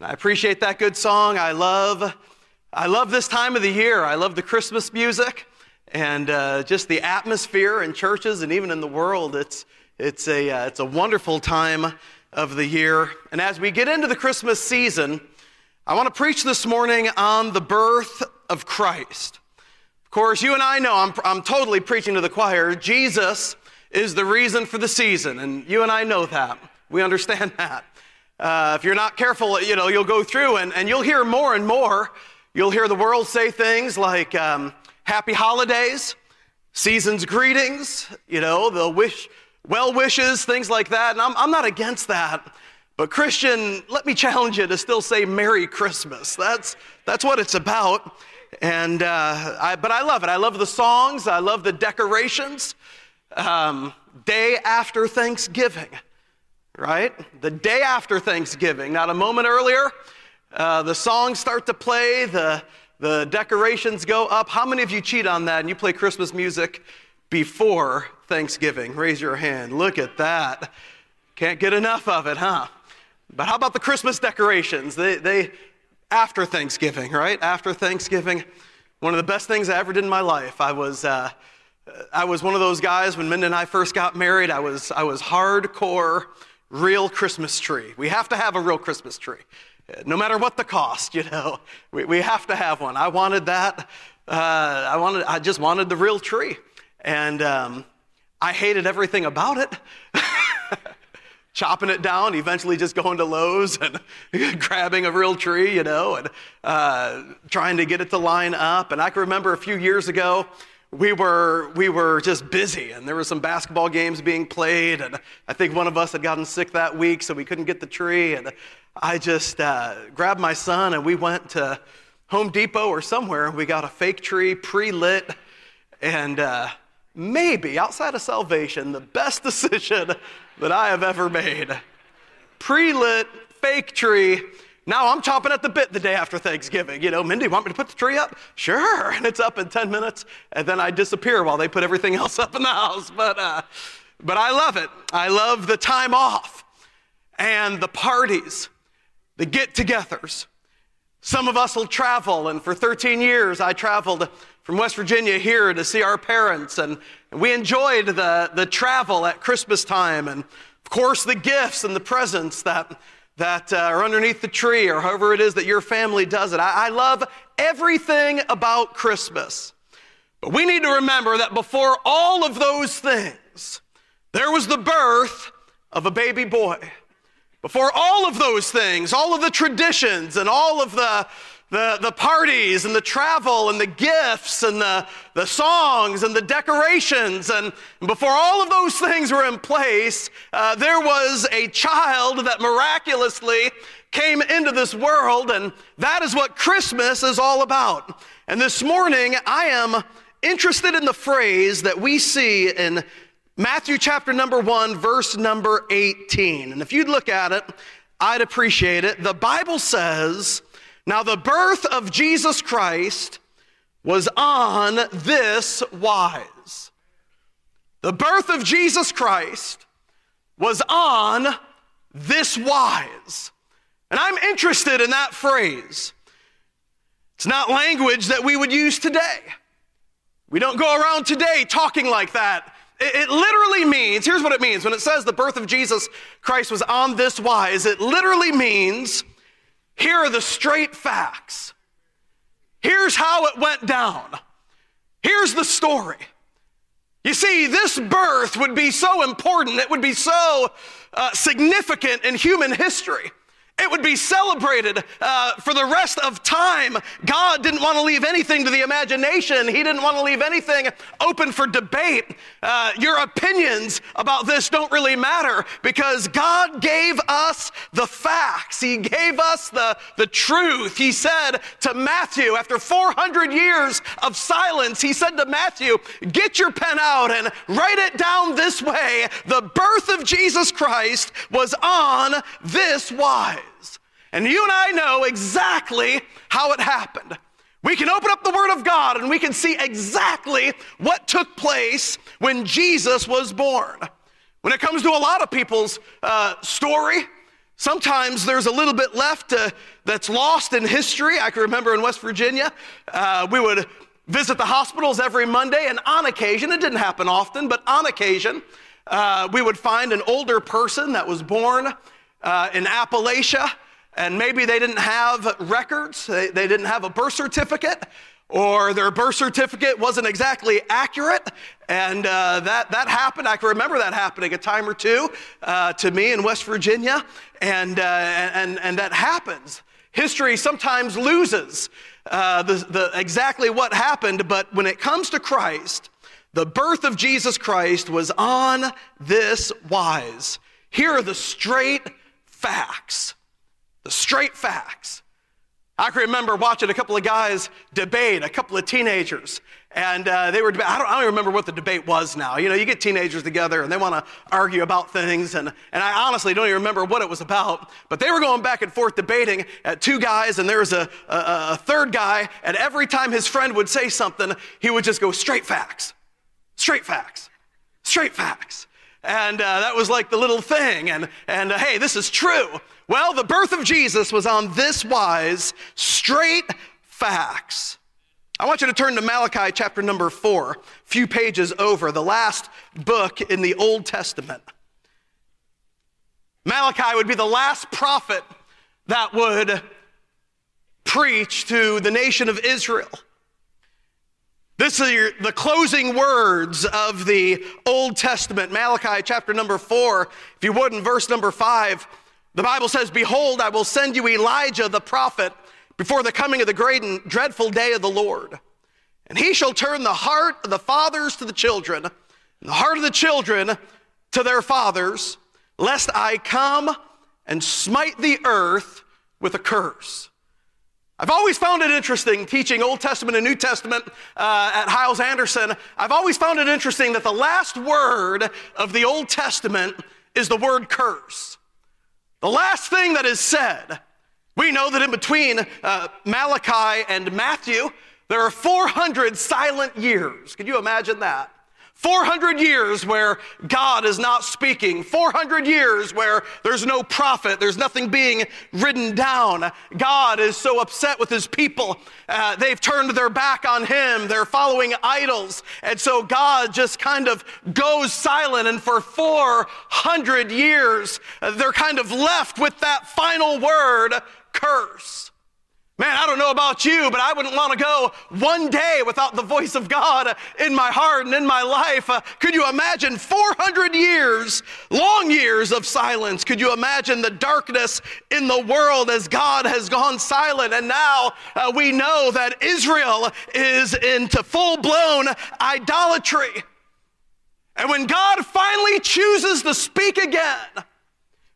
I appreciate that good song. I love, I love this time of the year. I love the Christmas music and uh, just the atmosphere in churches and even in the world. It's, it's, a, uh, it's a wonderful time of the year. And as we get into the Christmas season, I want to preach this morning on the birth of Christ. Of course, you and I know I'm, I'm totally preaching to the choir. Jesus is the reason for the season, and you and I know that. We understand that. Uh, if you're not careful, you know, you'll go through and, and you'll hear more and more. You'll hear the world say things like um, happy holidays, season's greetings, you know, they'll wish well wishes, things like that. And I'm, I'm not against that. But Christian, let me challenge you to still say Merry Christmas. That's, that's what it's about. And, uh, I, but I love it. I love the songs. I love the decorations. Um, day after Thanksgiving right? The day after Thanksgiving, not a moment earlier. Uh, the songs start to play, the, the decorations go up. How many of you cheat on that and you play Christmas music before Thanksgiving? Raise your hand. Look at that. Can't get enough of it, huh? But how about the Christmas decorations? They, they after Thanksgiving, right? After Thanksgiving, one of the best things I ever did in my life. I was, uh, I was one of those guys when Minda and I first got married. I was, I was hardcore real Christmas tree. We have to have a real Christmas tree. No matter what the cost, you know, we, we have to have one. I wanted that. Uh, I wanted, I just wanted the real tree. And um, I hated everything about it. Chopping it down, eventually just going to Lowe's and grabbing a real tree, you know, and uh, trying to get it to line up. And I can remember a few years ago, we were, we were just busy, and there were some basketball games being played, and I think one of us had gotten sick that week, so we couldn't get the tree. And I just uh, grabbed my son, and we went to Home Depot or somewhere. and We got a fake tree, pre lit, and uh, maybe outside of salvation, the best decision that I have ever made. Pre lit, fake tree now I'm chopping at the bit the day after Thanksgiving. You know, Mindy, want me to put the tree up? Sure. And it's up in 10 minutes, and then I disappear while they put everything else up in the house. But, uh, but I love it. I love the time off and the parties, the get togethers. Some of us will travel, and for 13 years I traveled from West Virginia here to see our parents, and we enjoyed the, the travel at Christmas time, and of course the gifts and the presents that that uh, are underneath the tree or however it is that your family does it. I, I love everything about Christmas. But we need to remember that before all of those things, there was the birth of a baby boy. Before all of those things, all of the traditions and all of the the, the parties and the travel and the gifts and the, the songs and the decorations. And before all of those things were in place, uh, there was a child that miraculously came into this world. And that is what Christmas is all about. And this morning, I am interested in the phrase that we see in Matthew chapter number one, verse number 18. And if you'd look at it, I'd appreciate it. The Bible says, now, the birth of Jesus Christ was on this wise. The birth of Jesus Christ was on this wise. And I'm interested in that phrase. It's not language that we would use today. We don't go around today talking like that. It, it, literally means, here's what it means when it says the birth of Jesus Christ was on this wise, it literally means here are the straight facts. Here's how it went down. Here's the story. You see, this birth would be so important, it would be so uh, significant in human history it would be celebrated uh, for the rest of time. God didn't want to leave anything to the imagination. He didn't want to leave anything open for debate. Uh, your opinions about this don't really matter because God gave us the facts. He gave us the, the truth. He said to Matthew, after 400 years of silence, he said to Matthew, Get your pen out and write it down this way. The birth of Jesus Christ was on this wise. And you and I know exactly how it happened. We can open up the Word of God and we can see exactly what took place when Jesus was born. When it comes to a lot of people's uh, story, Sometimes there's a little bit left to, that's lost in history. I can remember in West Virginia, uh, we would visit the hospitals every Monday, and on occasion, it didn't happen often, but on occasion, uh, we would find an older person that was born uh, in Appalachia, and maybe they didn't have records, they, they didn't have a birth certificate, or their birth certificate wasn't exactly accurate. And uh, that, that happened. I can remember that happening a time or two uh, to me in West Virginia. And, uh, and, and that happens. History sometimes loses uh, the, the, exactly what happened, but when it comes to Christ, the birth of Jesus Christ was on this wise. Here are the straight facts. The straight facts. I can remember watching a couple of guys debate, a couple of teenagers, and uh, they were, I don't, I don't remember what the debate was now. You know, you get teenagers together and they want to argue about things, and, and I honestly don't even remember what it was about, but they were going back and forth debating at two guys, and there was a, a, a third guy, and every time his friend would say something, he would just go straight facts, straight facts, straight facts. And uh, that was like the little thing. And, and uh, hey, this is true. Well, the birth of Jesus was on this wise, straight facts. I want you to turn to Malachi chapter number four, a few pages over, the last book in the Old Testament. Malachi would be the last prophet that would preach to the nation of Israel. This is the closing words of the Old Testament, Malachi chapter number four. If you would, in verse number five, the Bible says, Behold, I will send you Elijah the prophet before the coming of the great and dreadful day of the Lord. And he shall turn the heart of the fathers to the children, and the heart of the children to their fathers, lest I come and smite the earth with a curse. I've always found it interesting teaching Old Testament and New Testament uh, at Hyles Anderson. I've always found it interesting that the last word of the Old Testament is the word curse. The last thing that is said, we know that in between uh, Malachi and Matthew, there are 400 silent years. Can you imagine that? 400 years where God is not speaking. 400 years where there's no prophet. There's nothing being written down. God is so upset with his people. Uh, they've turned their back on him. They're following idols. And so God just kind of goes silent. And for 400 years, uh, they're kind of left with that final word curse. Man, I don't know about you, but I wouldn't want to go one day without the voice of God in my heart and in my life. Uh, could you imagine 400 years, long years of silence? Could you imagine the darkness in the world as God has gone silent? And now uh, we know that Israel is into full blown idolatry. And when God finally chooses to speak again,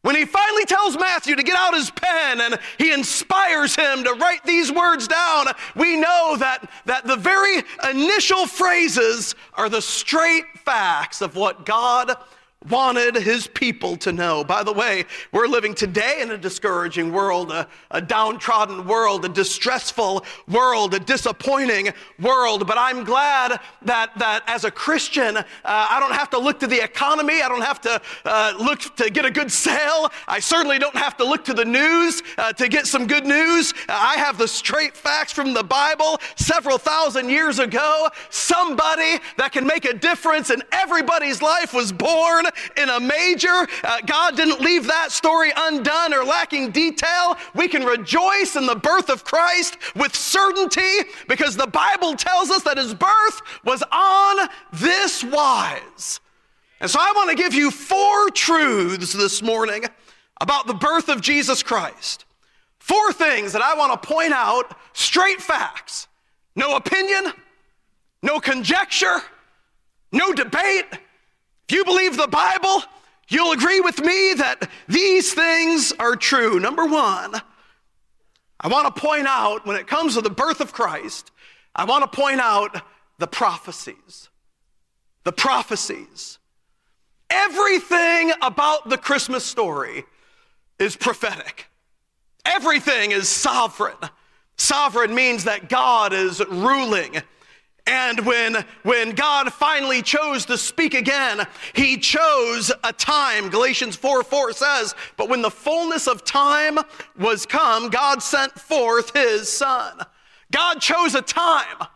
when he finally tells Matthew to get out his pen and he inspires him to write these words down, we know that, that the very initial phrases are the straight facts of what God wanted his people to know. By the way, we're living today in a discouraging world, a, a, downtrodden world, a distressful world, a disappointing world. But I'm glad that, that as a Christian, uh, I don't have to look to the economy. I don't have to uh, look to get a good sale. I certainly don't have to look to the news uh, to get some good news. I have the straight facts from the Bible several thousand years ago. Somebody that can make a difference in everybody's life was born in a major. Uh, God didn't leave that story undone or lacking detail. We can rejoice in the birth of Christ with certainty because the Bible tells us that his birth was on this wise. And so I want to give you four truths this morning about the birth of Jesus Christ. Four things that I want to point out, straight facts. No opinion, no conjecture, no debate, if you believe the Bible, you'll agree with me that these things are true. Number one, I want to point out when it comes to the birth of Christ, I want to point out the prophecies. The prophecies. Everything about the Christmas story is prophetic. Everything is sovereign. Sovereign means that God is ruling And when, when God finally chose to speak again, he chose a time. Galatians 4 4 says, But when the fullness of time was come, God sent forth his son. God chose a time.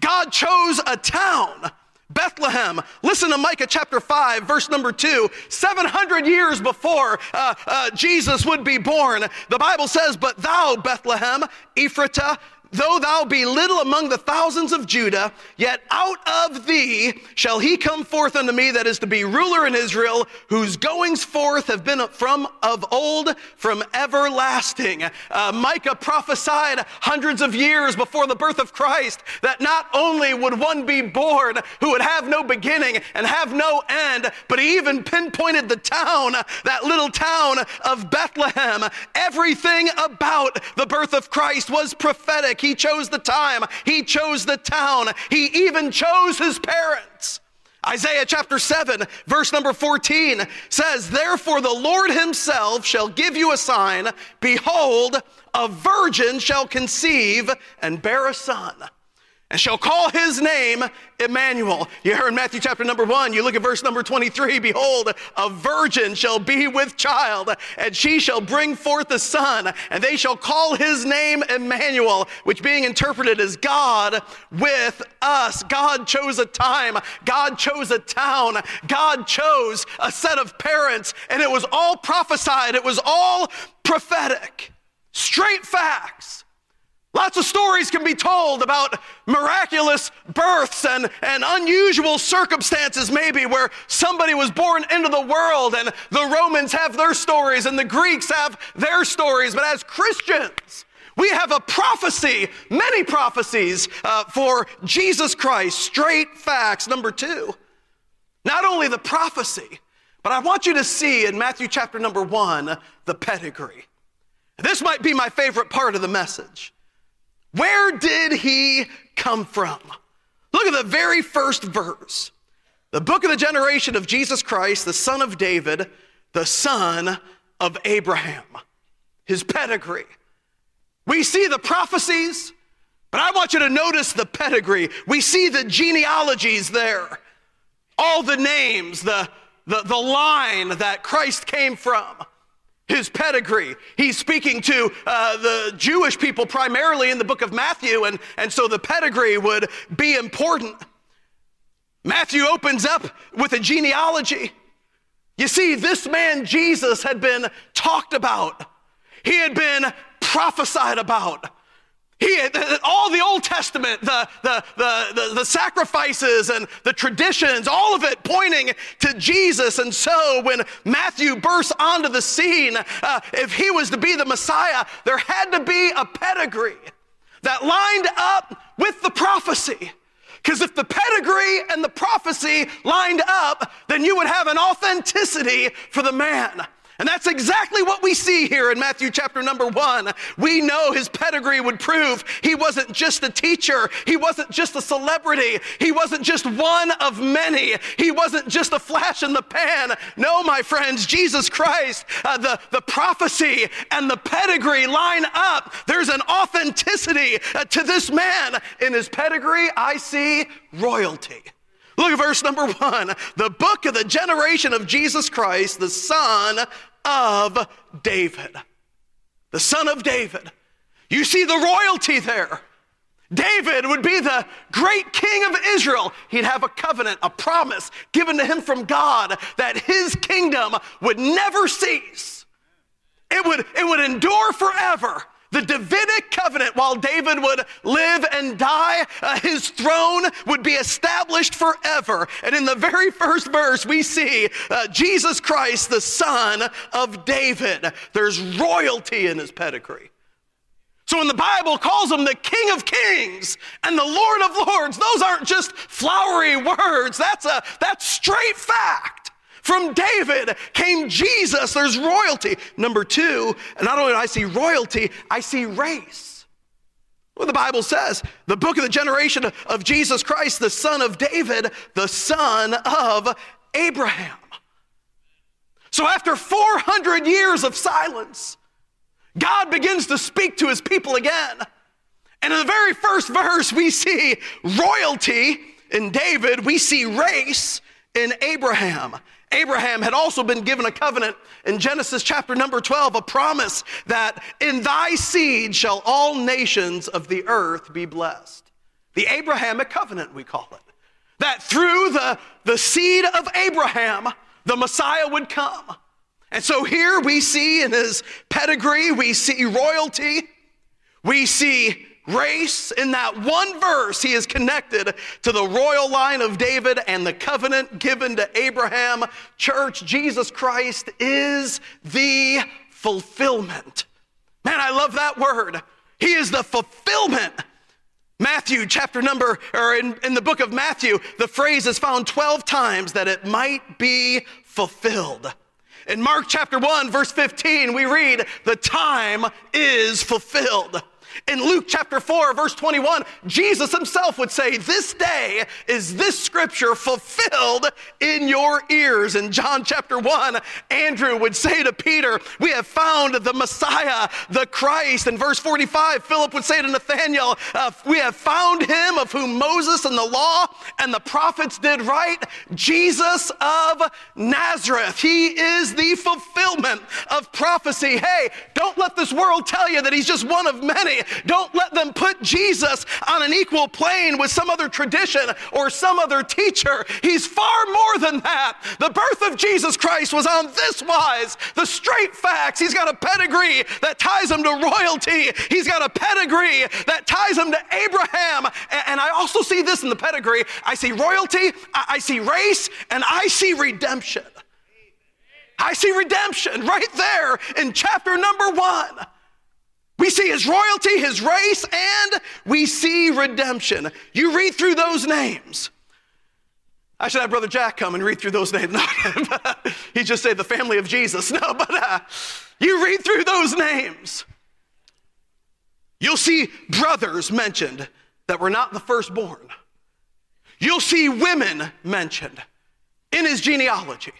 God chose a town. Bethlehem. Listen to Micah chapter 5, verse number 2. 700 years before uh, uh, Jesus would be born, the Bible says, But thou, Bethlehem, Ephratah, Though thou be little among the thousands of Judah, yet out of thee shall he come forth unto me that is to be ruler in Israel, whose goings forth have been from of old, from everlasting. Uh, Micah prophesied hundreds of years before the birth of Christ that not only would one be born who would have no beginning and have no end, but he even pinpointed the town, that little town of Bethlehem. Everything about the birth of Christ was prophetic. He chose the time, He chose the town, He even chose His parents. Isaiah chapter 7, verse number 14 says, Therefore the Lord Himself shall give you a sign. Behold, a virgin shall conceive and bear a son and shall call his name Emmanuel. You heard Matthew chapter number one. You look at verse number 23. Behold, a virgin shall be with child, and she shall bring forth a son, and they shall call his name Emmanuel, which being interpreted as God with us. God chose a time, God chose a town, God chose a set of parents, and it was all prophesied, it was all prophetic. Straight facts. Lots of stories can be told about miraculous births and, and unusual circumstances, maybe, where somebody was born into the world, and the Romans have their stories and the Greeks have their stories. But as Christians, we have a prophecy, many prophecies uh, for Jesus Christ, straight facts. Number two, not only the prophecy, but I want you to see in Matthew chapter number one the pedigree. This might be my favorite part of the message. Where did he come from? Look at the very first verse. The book of the generation of Jesus Christ, the son of David, the son of Abraham. His pedigree. We see the prophecies, but I want you to notice the pedigree. We see the genealogies there, all the names, the, the, the line that Christ came from his pedigree. He's speaking to uh, the Jewish people primarily in the book of Matthew, and, and so the pedigree would be important. Matthew opens up with a genealogy. You see, this man Jesus had been talked about, he had been prophesied about. He, all the Old Testament, the, the, the, the, sacrifices and the traditions, all of it pointing to Jesus. And so when Matthew bursts onto the scene, uh, if he was to be the Messiah, there had to be a pedigree that lined up with the prophecy. Because if the pedigree and the prophecy lined up, then you would have an authenticity for the man. And that's exactly what we see here in Matthew chapter number one. We know his pedigree would prove he wasn't just a teacher, he wasn't just a celebrity, he wasn't just one of many, he wasn't just a flash in the pan. No, my friends, Jesus Christ, uh, the, the prophecy and the pedigree line up. There's an authenticity uh, to this man. In his pedigree, I see royalty. Look at verse number one. The book of the generation of Jesus Christ, the son of David. The son of David. You see the royalty there. David would be the great king of Israel. He'd have a covenant, a promise given to him from God that his kingdom would never cease. It would, it would endure forever. The Davidic covenant, while David would live and die, uh, his throne would be established forever. And in the very first verse, we see uh, Jesus Christ, the son of David. There's royalty in his pedigree. So when the Bible calls him the King of Kings and the Lord of Lords, those aren't just flowery words. That's a that's straight fact. From David came Jesus. There's royalty. Number two, and not only do I see royalty, I see race. What the Bible says, the book of the generation of Jesus Christ, the son of David, the son of Abraham. So after 400 years of silence, God begins to speak to his people again. And in the very first verse, we see royalty in David, we see race in Abraham. Abraham had also been given a covenant in Genesis chapter number 12, a promise that in thy seed shall all nations of the earth be blessed. The Abrahamic covenant, we call it. That through the, the seed of Abraham, the Messiah would come. And so here we see in his pedigree, we see royalty, we see race. In that one verse, he is connected to the royal line of David and the covenant given to Abraham. Church, Jesus Christ is the fulfillment. Man, I love that word. He is the fulfillment. Matthew, chapter number, or in, in the book of Matthew, the phrase is found 12 times that it might be fulfilled. In Mark chapter 1, verse 15, we read, The time is fulfilled. In Luke chapter 4, verse 21, Jesus himself would say, This day is this scripture fulfilled in your ears. In John chapter 1, Andrew would say to Peter, We have found the Messiah, the Christ. In verse 45, Philip would say to Nathanael, uh, We have found him of whom Moses and the law and the prophets did write, Jesus of Nazareth. He is the fulfillment of prophecy. Hey, don't let this world tell you that he's just one of many. Don't let them put Jesus on an equal plane with some other tradition or some other teacher. He's far more than that. The birth of Jesus Christ was on this wise the straight facts. He's got a pedigree that ties him to royalty, he's got a pedigree that ties him to Abraham. And I also see this in the pedigree I see royalty, I see race, and I see redemption. I see redemption right there in chapter number one. We see his royalty, his race, and we see redemption. You read through those names. I should have Brother Jack come and read through those names. he just said the family of Jesus. No, but uh, you read through those names. You'll see brothers mentioned that were not the firstborn. You'll see women mentioned in his genealogy.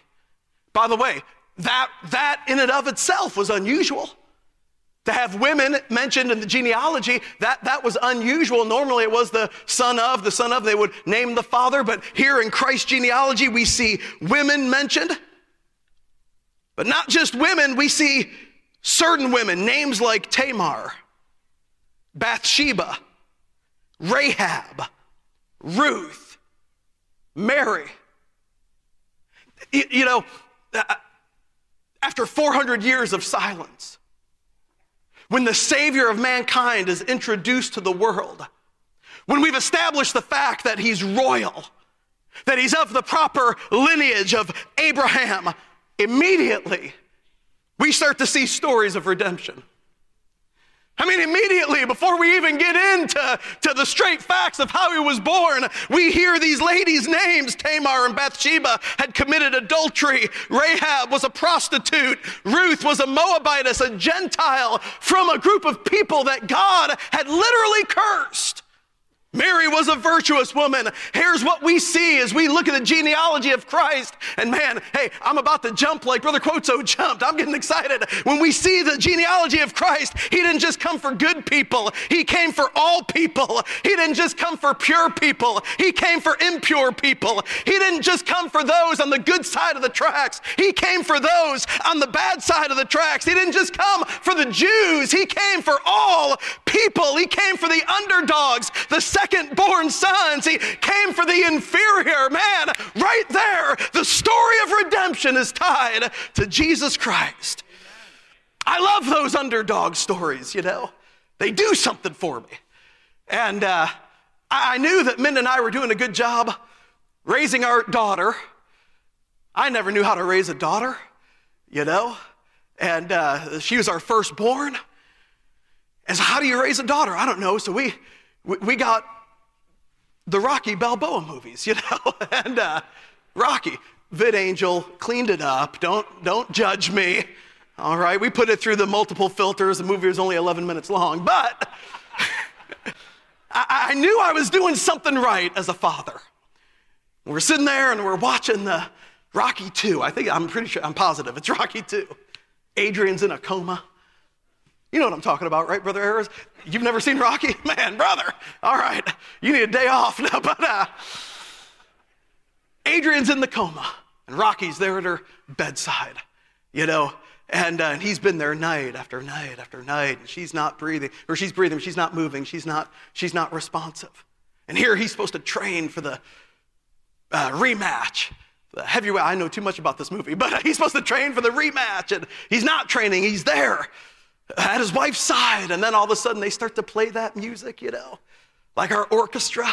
By the way, that, that in and of itself was unusual. To have women mentioned in the genealogy, that, that was unusual. Normally it was the son of, the son of, they would name the father, but here in Christ's genealogy, we see women mentioned. But not just women, we see certain women, names like Tamar, Bathsheba, Rahab, Ruth, Mary. You, you know, uh, after 400 years of silence, when the Savior of mankind is introduced to the world, when we've established the fact that he's royal, that he's of the proper lineage of Abraham, immediately we start to see stories of redemption. I mean, immediately before we even get into to the straight facts of how he was born, we hear these ladies' names. Tamar and Bathsheba had committed adultery. Rahab was a prostitute. Ruth was a Moabitess, a Gentile from a group of people that God had literally cursed. Mary was a virtuous woman. Here's what we see as we look at the genealogy of Christ. And man, hey, I'm about to jump like Brother Quoto jumped. I'm getting excited. When we see the genealogy of Christ, he didn't just come for good people, he came for all people. He didn't just come for pure people, he came for impure people. He didn't just come for those on the good side of the tracks, he came for those on the bad side of the tracks. He didn't just come for the Jews, he came for all people. He came for the underdogs, the second born sons. He came for the inferior. Man, right there, the story of redemption is tied to Jesus Christ. I love those underdog stories, you know. They do something for me. And uh, I knew that Minda and I were doing a good job raising our daughter. I never knew how to raise a daughter, you know. And uh, she was our firstborn. And so, how do you raise a daughter? I don't know. So, we, we got the Rocky Balboa movies, you know, and uh, Rocky, VidAngel cleaned it up. Don't, don't judge me. All right, we put it through the multiple filters. The movie was only 11 minutes long, but I, I, knew I was doing something right as a father. We're sitting there and we're watching the Rocky 2. I think I'm pretty sure, I'm positive it's Rocky 2. Adrian's in a coma. You know what I'm talking about, right, Brother Harris? You've never seen Rocky? Man, brother, all right, you need a day off. No, but uh, Adrian's in the coma, and Rocky's there at her bedside, you know, and, uh, and he's been there night after night after night, and she's not breathing, or she's breathing, she's not moving, she's not, she's not responsive. And here he's supposed to train for the uh, rematch. The heavyweight, I know too much about this movie, but he's supposed to train for the rematch, and he's not training, he's there at his wife's side. And then all of a sudden they start to play that music, you know, like our orchestra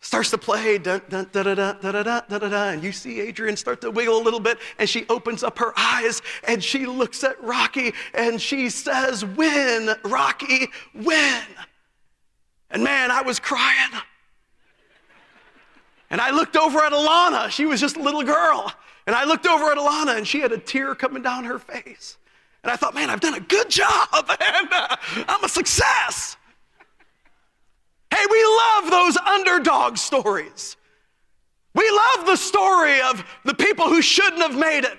starts to play, dun, dun, da, da, da, da, da, da, da, da, and you see Adrian start to wiggle a little bit, and she opens up her eyes and she looks at Rocky and she says, Win, Rocky, win. And man, I was crying. And I looked over at Alana. She was just a little girl. And I looked over at Alana and she had a tear coming down her face. And I thought, man, I've done a good job and uh, I'm a success. Hey, we love those underdog stories. We love the story of the people who shouldn't have made it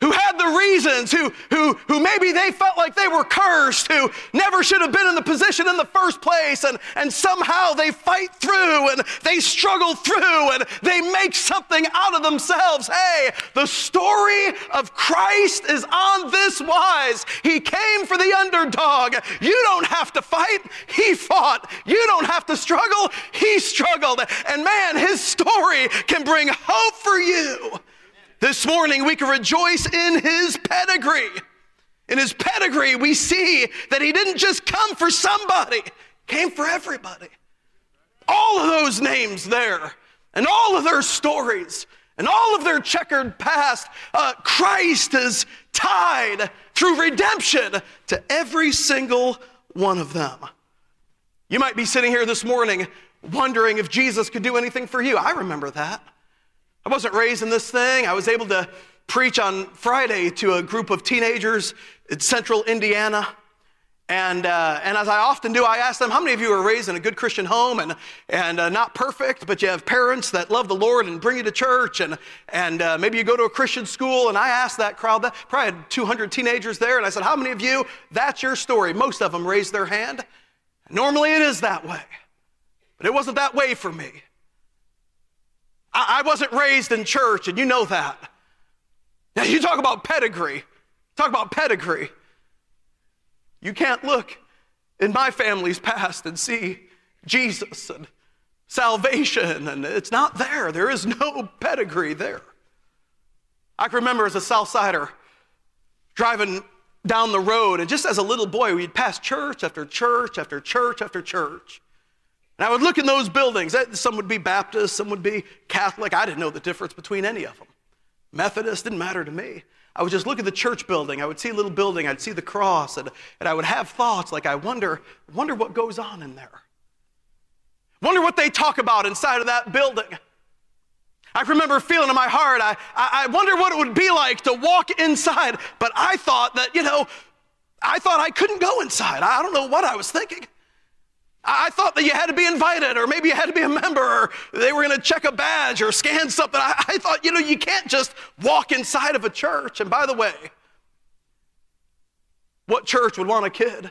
who had the reasons, who, who, who maybe they felt like they were cursed, who never should have been in the position in the first place, and, and somehow they fight through and they struggle through and they make something out of themselves. Hey, the story of Christ is on this wise. He came for the underdog. You don't have to fight, He fought. You don't have to struggle, He struggled. And man, His story can bring hope for you. This morning, we can rejoice in his pedigree. In his pedigree, we see that he didn't just come for somebody, came for everybody. All of those names there, and all of their stories, and all of their checkered past, uh, Christ is tied through redemption to every single one of them. You might be sitting here this morning wondering if Jesus could do anything for you. I remember that. I wasn't raised in this thing. I was able to preach on Friday to a group of teenagers in central Indiana. And, uh, and as I often do, I ask them, how many of you are raised in a good Christian home and, and uh, not perfect, but you have parents that love the Lord and bring you to church, and, and uh, maybe you go to a Christian school? And I asked that crowd, that probably had 200 teenagers there, and I said, how many of you, that's your story? Most of them raised their hand. Normally it is that way, but it wasn't that way for me. I, I wasn't raised in church, and you know that. Now, you talk about pedigree. Talk about pedigree. You can't look in my family's past and see Jesus and salvation, and it's not there. There is no pedigree there. I can remember as a Southsider driving down the road, and just as a little boy, we'd pass church after church after church after church. And I would look in those buildings. Some would be Baptist, some would be Catholic. I didn't know the difference between any of them. Methodist didn't matter to me. I would just look at the church building. I would see a little building. I'd see the cross, and, and I would have thoughts like, I wonder, wonder what goes on in there. Wonder what they talk about inside of that building. I remember feeling in my heart, I, I, I wonder what it would be like to walk inside. But I thought that, you know, I thought I couldn't go inside. I don't know what I was thinking. I thought that you had to be invited, or maybe you had to be a member, or they were going to check a badge or scan something. I, I, thought, you know, you can't just walk inside of a church. And by the way, what church would want a kid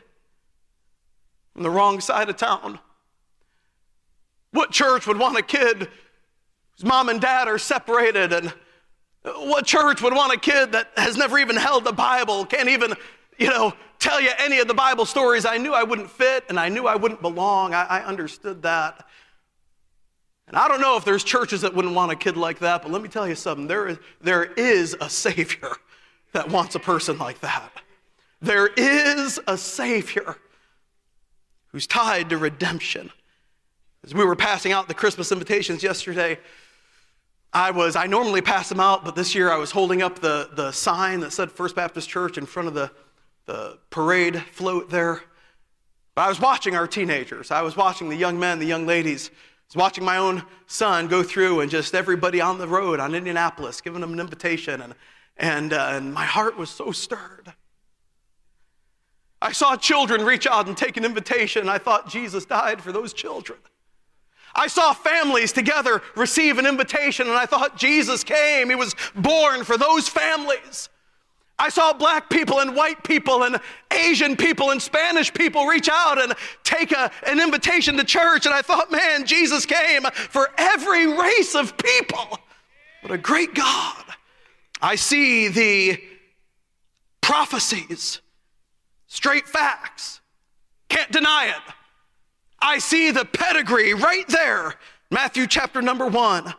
from the wrong side of town? What church would want a kid whose mom and dad are separated? And what church would want a kid that has never even held the Bible, can't even, you know, tell you any of the Bible stories. I knew I wouldn't fit and I knew I wouldn't belong. I, I understood that. And I don't know if there's churches that wouldn't want a kid like that, but let me tell you something. There is, there is a Savior that wants a person like that. There is a Savior who's tied to redemption. As we were passing out the Christmas invitations yesterday, I was, I normally pass them out, but this year I was holding up the, the sign that said First Baptist Church in front of the the parade float there. But I was watching our teenagers. I was watching the young men, the young ladies. I was watching my own son go through and just everybody on the road on Indianapolis, giving them an invitation. And, and, uh, and my heart was so stirred. I saw children reach out and take an invitation, and I thought Jesus died for those children. I saw families together receive an invitation, and I thought Jesus came. He was born for those families. I saw black people and white people and Asian people and Spanish people reach out and take a, an invitation to church. And I thought, man, Jesus came for every race of people. What a great God. I see the prophecies, straight facts, can't deny it. I see the pedigree right there, Matthew chapter number one.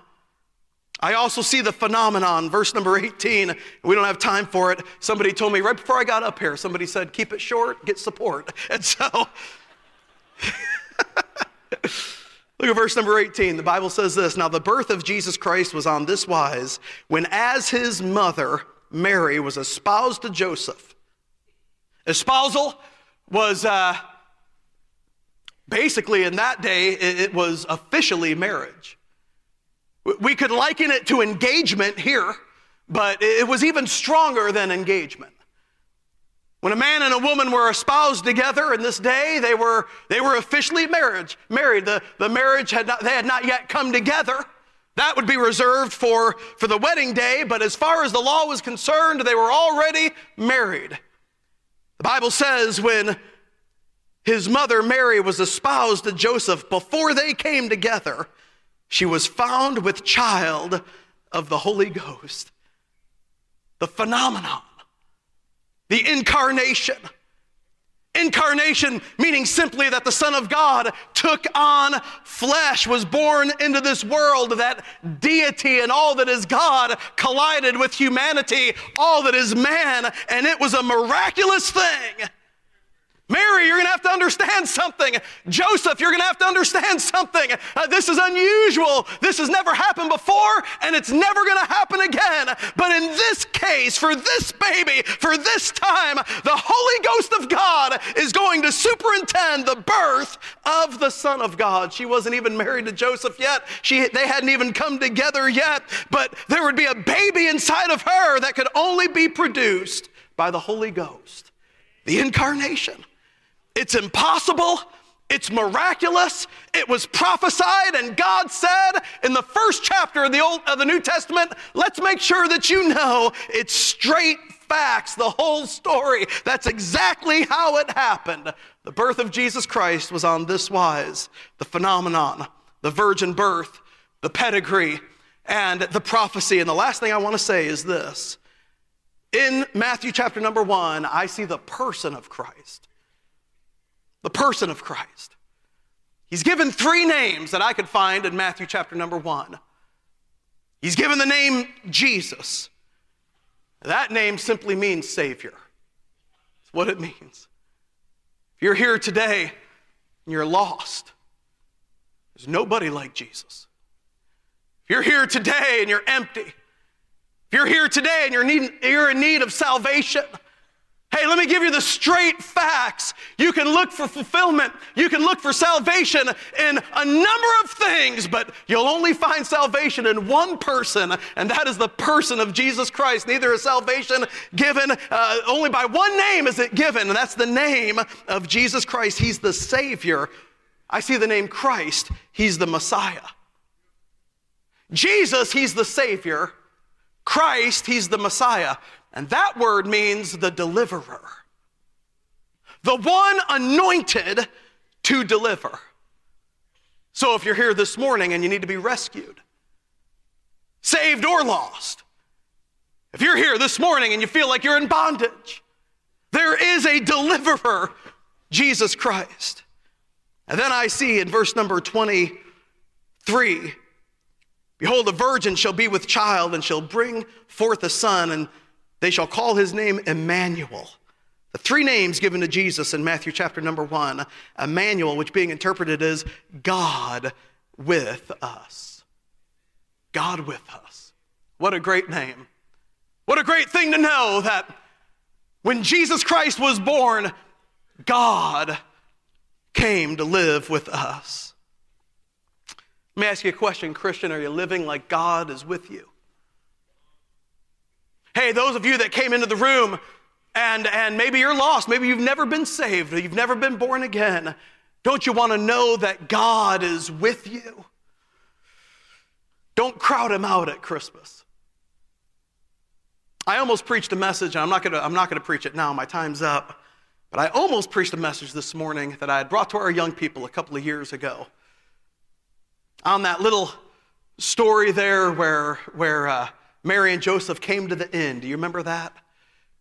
I also see the phenomenon, verse number 18. We don't have time for it. Somebody told me right before I got up here, somebody said, keep it short, get support. And so, look at verse number 18. The Bible says this Now, the birth of Jesus Christ was on this wise when, as his mother, Mary, was espoused to Joseph. Espousal was uh, basically in that day, it was officially marriage. We could liken it to engagement here, but it was even stronger than engagement. When a man and a woman were espoused together in this day, they were, they were officially marriage, married. The, the marriage had not, they had not yet come together. That would be reserved for, for the wedding day, but as far as the law was concerned, they were already married. The Bible says when his mother Mary was espoused to Joseph before they came together, she was found with child of the Holy Ghost. The phenomenon, the incarnation. Incarnation meaning simply that the Son of God took on flesh, was born into this world, that deity and all that is God collided with humanity, all that is man, and it was a miraculous thing. Mary, you're going to have to understand something. Joseph, you're going to have to understand something. Uh, this is unusual. This has never happened before, and it's never going to happen again. But in this case, for this baby, for this time, the Holy Ghost of God is going to superintend the birth of the Son of God. She wasn't even married to Joseph yet. She, they hadn't even come together yet, but there would be a baby inside of her that could only be produced by the Holy Ghost. The incarnation. It's impossible. It's miraculous. It was prophesied, and God said in the first chapter of the Old of the New Testament, let's make sure that you know it's straight facts, the whole story. That's exactly how it happened. The birth of Jesus Christ was on this wise the phenomenon, the virgin birth, the pedigree, and the prophecy. And the last thing I want to say is this. In Matthew chapter number one, I see the person of Christ the person of Christ. He's given three names that I could find in Matthew chapter number one. He's given the name Jesus. That name simply means Savior. That's what it means. If you're here today and you're lost, there's nobody like Jesus. If you're here today and you're empty, if you're here today and you're, need, you're in need of salvation, Hey, let me give you the straight facts. You can look for fulfillment. You can look for salvation in a number of things, but you'll only find salvation in one person, and that is the person of Jesus Christ. Neither is salvation given, uh, only by one name is it given, and that's the name of Jesus Christ. He's the Savior. I see the name Christ, He's the Messiah. Jesus, He's the Savior. Christ, He's the Messiah. And that word means the deliverer, the one anointed to deliver. So if you're here this morning and you need to be rescued, saved or lost, if you're here this morning and you feel like you're in bondage, there is a deliverer, Jesus Christ. And then I see in verse number 23 Behold, a virgin shall be with child and shall bring forth a son, and they shall call his name Emmanuel. The three names given to Jesus in Matthew chapter number one Emmanuel, which being interpreted as God with us. God with us. What a great name. What a great thing to know that when Jesus Christ was born, God came to live with us. Let me ask you a question, Christian. Are you living like God is with you? Hey, those of you that came into the room and, and maybe you're lost, maybe you've never been saved, you've never been born again, don't you want to know that God is with you? Don't crowd him out at Christmas. I almost preached a message, and I'm not gonna, I'm not gonna preach it now, my time's up. But I almost preached a message this morning that I had brought to our young people a couple of years ago. On that little story there where, where uh, Mary and Joseph came to the inn. Do you remember that?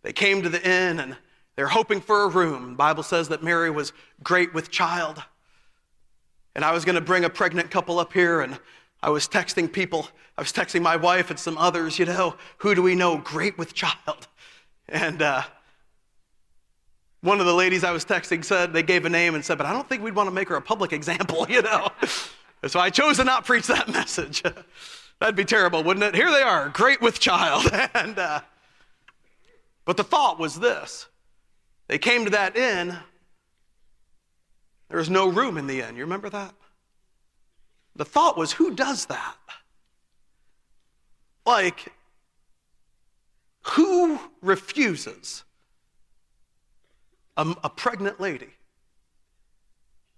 They came to the inn and they're hoping for a room. The Bible says that Mary was great with child. And I was going to bring a pregnant couple up here, and I was texting people. I was texting my wife and some others, you know, who do we know great with child? And uh, one of the ladies I was texting said, they gave a name and said, but I don't think we'd want to make her a public example, you know. so I chose to not preach that message. That'd be terrible, wouldn't it? Here they are, great with child. and, uh, but the thought was this they came to that inn, there was no room in the inn. You remember that? The thought was, who does that? Like, who refuses a, a, pregnant lady?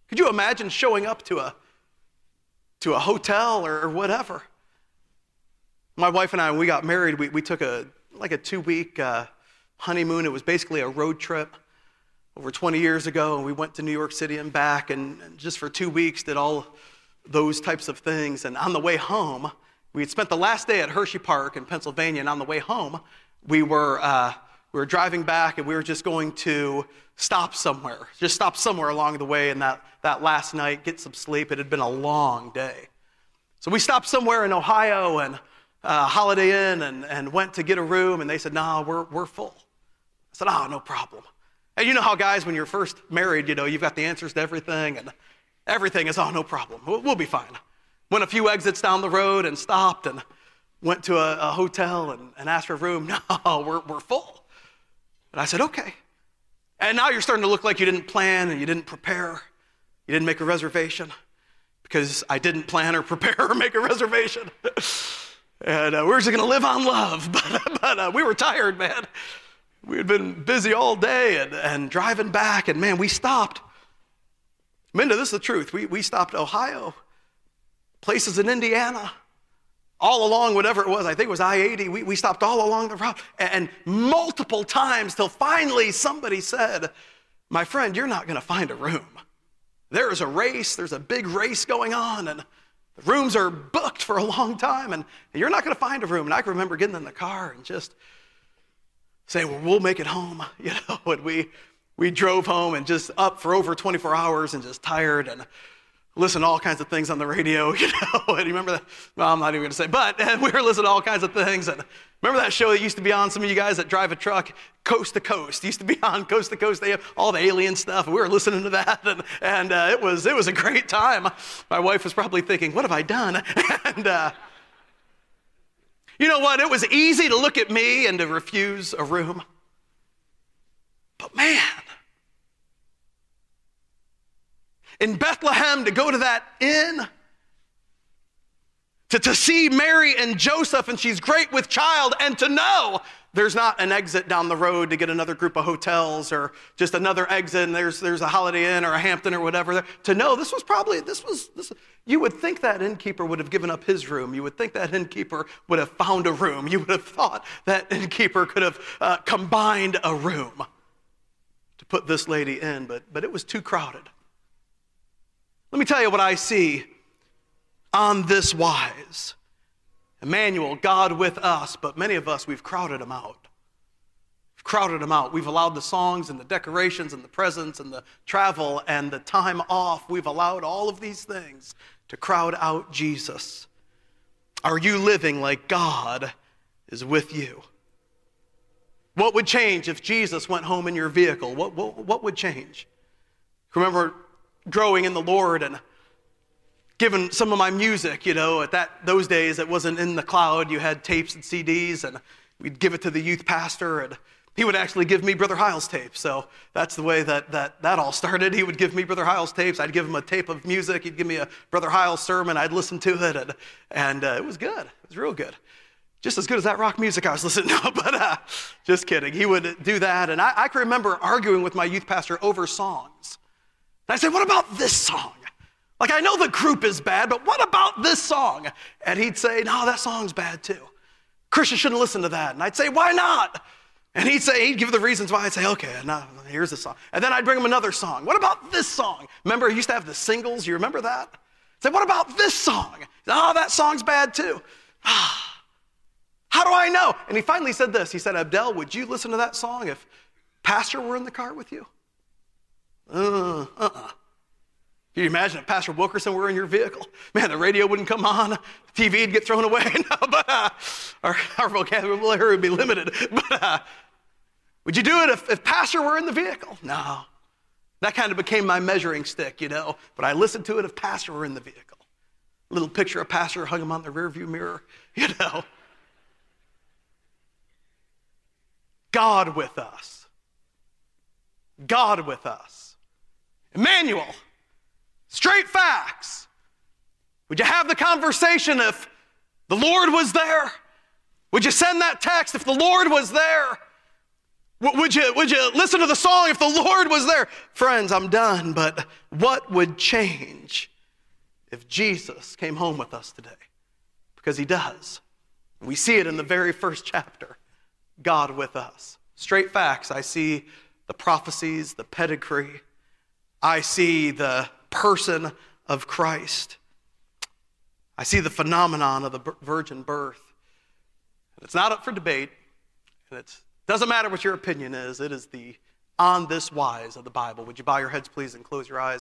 Could you imagine showing up to a, to a hotel or, or whatever? My wife and I, when we got married, we, we took a like a two week uh, honeymoon. It was basically a road trip over 20 years ago, and we went to New York City and back, and, and just for two weeks did all those types of things. And on the way home, we had spent the last day at Hershey Park in Pennsylvania, and on the way home, we were, uh, we were driving back and we were just going to stop somewhere, just stop somewhere along the way and that, that last night, get some sleep. It had been a long day. So we stopped somewhere in Ohio and uh, Holiday Inn and, and went to get a room, and they said, No, we're, we're full. I said, Oh, no problem. And you know how, guys, when you're first married, you know, you've got the answers to everything, and everything is, Oh, no problem. We'll, we'll be fine. Went a few exits down the road and stopped and went to a, a hotel and, and asked for a room. No, we're, we're full. And I said, Okay. And now you're starting to look like you didn't plan and you didn't prepare, you didn't make a reservation because I didn't plan or prepare or make a reservation. And uh, we were just going to live on love. But, but uh, we were tired, man. We had been busy all day and, and driving back. And man, we stopped. Minda, this is the truth. We, we stopped Ohio, places in Indiana, all along whatever it was. I think it was I 80. We, we stopped all along the route and, and multiple times till finally somebody said, My friend, you're not going to find a room. There is a race, there's a big race going on. And rooms are booked for a long time, and you're not going to find a room. And I can remember getting in the car and just saying, Well, we'll make it home. You know, and we, we drove home and just up for over 24 hours and just tired and listen to all kinds of things on the radio, you know. and you remember that? Well, I'm not even going to say, but we were listening to all kinds of things. And remember that show that used to be on some of you guys that drive a truck, Coast to Coast, used to be on Coast to Coast. They have all the alien stuff. We were listening to that, and, and uh, it was it was a great time. My wife was probably thinking, "What have I done?" and uh, you know what? It was easy to look at me and to refuse a room, but man in Bethlehem to go to that inn, to, to see Mary and Joseph, and she's great with child, and to know there's not an exit down the road to get another group of hotels or just another exit and there's, there's a holiday inn or a hampton or whatever to know this was probably this was this you would think that innkeeper would have given up his room. You would think that innkeeper would have found a room. You would have thought that innkeeper could have uh, combined a room to put this lady in but but it was too crowded let me tell you what I see on this wise. Emmanuel, God with us, but many of us, we've crowded him out. We've crowded him out. We've allowed the songs and the decorations and the presents and the travel and the time off. We've allowed all of these things to crowd out Jesus. Are you living like God is with you? What would change if Jesus went home in your vehicle? What, what, what would change? Remember growing in the Lord and given some of my music, you know, at that those days it wasn't in the cloud. You had tapes and CDs, and we'd give it to the youth pastor, and he would actually give me Brother Hyles tapes. So that's the way that that, that all started. He would give me Brother Hyles tapes. I'd give him a tape of music. He'd give me a Brother Hyles sermon. I'd listen to it, and, and uh, it was good. It was real good. Just as good as that rock music I was listening to, but uh, just kidding. He would do that. And I, I can remember arguing with my youth pastor over songs. I said, What about this song? Like, I know the group is bad, but what about this song? And he'd say, No, that song's bad too. Christians shouldn't listen to that. And I'd say, why not? And he'd say, he'd give the reasons why. I'd say, okay, now here's the song. And then I'd bring him another song. What about this song? Remember, he used to have the singles. You remember that? I'd say, what about this song? Oh, that song's bad too. How do I know? And he finally said this. He said, Abdel, would you listen to that song if Pastor were in the car with you? Uh, uh-uh. Can you imagine if Pastor Wilkerson were in your vehicle? Man, the radio wouldn't come on, TV would get thrown away. no, but uh, our, our vocabulary would be limited. But uh, would you do it if, if Pastor were in the vehicle? No. That kind of became my measuring stick, you know. But I listened to it if Pastor were in the vehicle. Little picture of Pastor hung him on the rearview mirror, you know. God with us. God with us. Emmanuel. Straight facts. Would you have the conversation if the Lord was there? Would you send that text if the Lord was there? Would you, would you listen to the song if the Lord was there? Friends, I'm done, but what would change if Jesus came home with us today? Because he does. We see it in the very first chapter God with us. Straight facts. I see the prophecies, the pedigree. I see the person of Christ. I see the phenomenon of the virgin birth. It's not up for debate, and it doesn't matter what your opinion is. It is the on this wise of the Bible. Would you bow your heads, please, and close your eyes?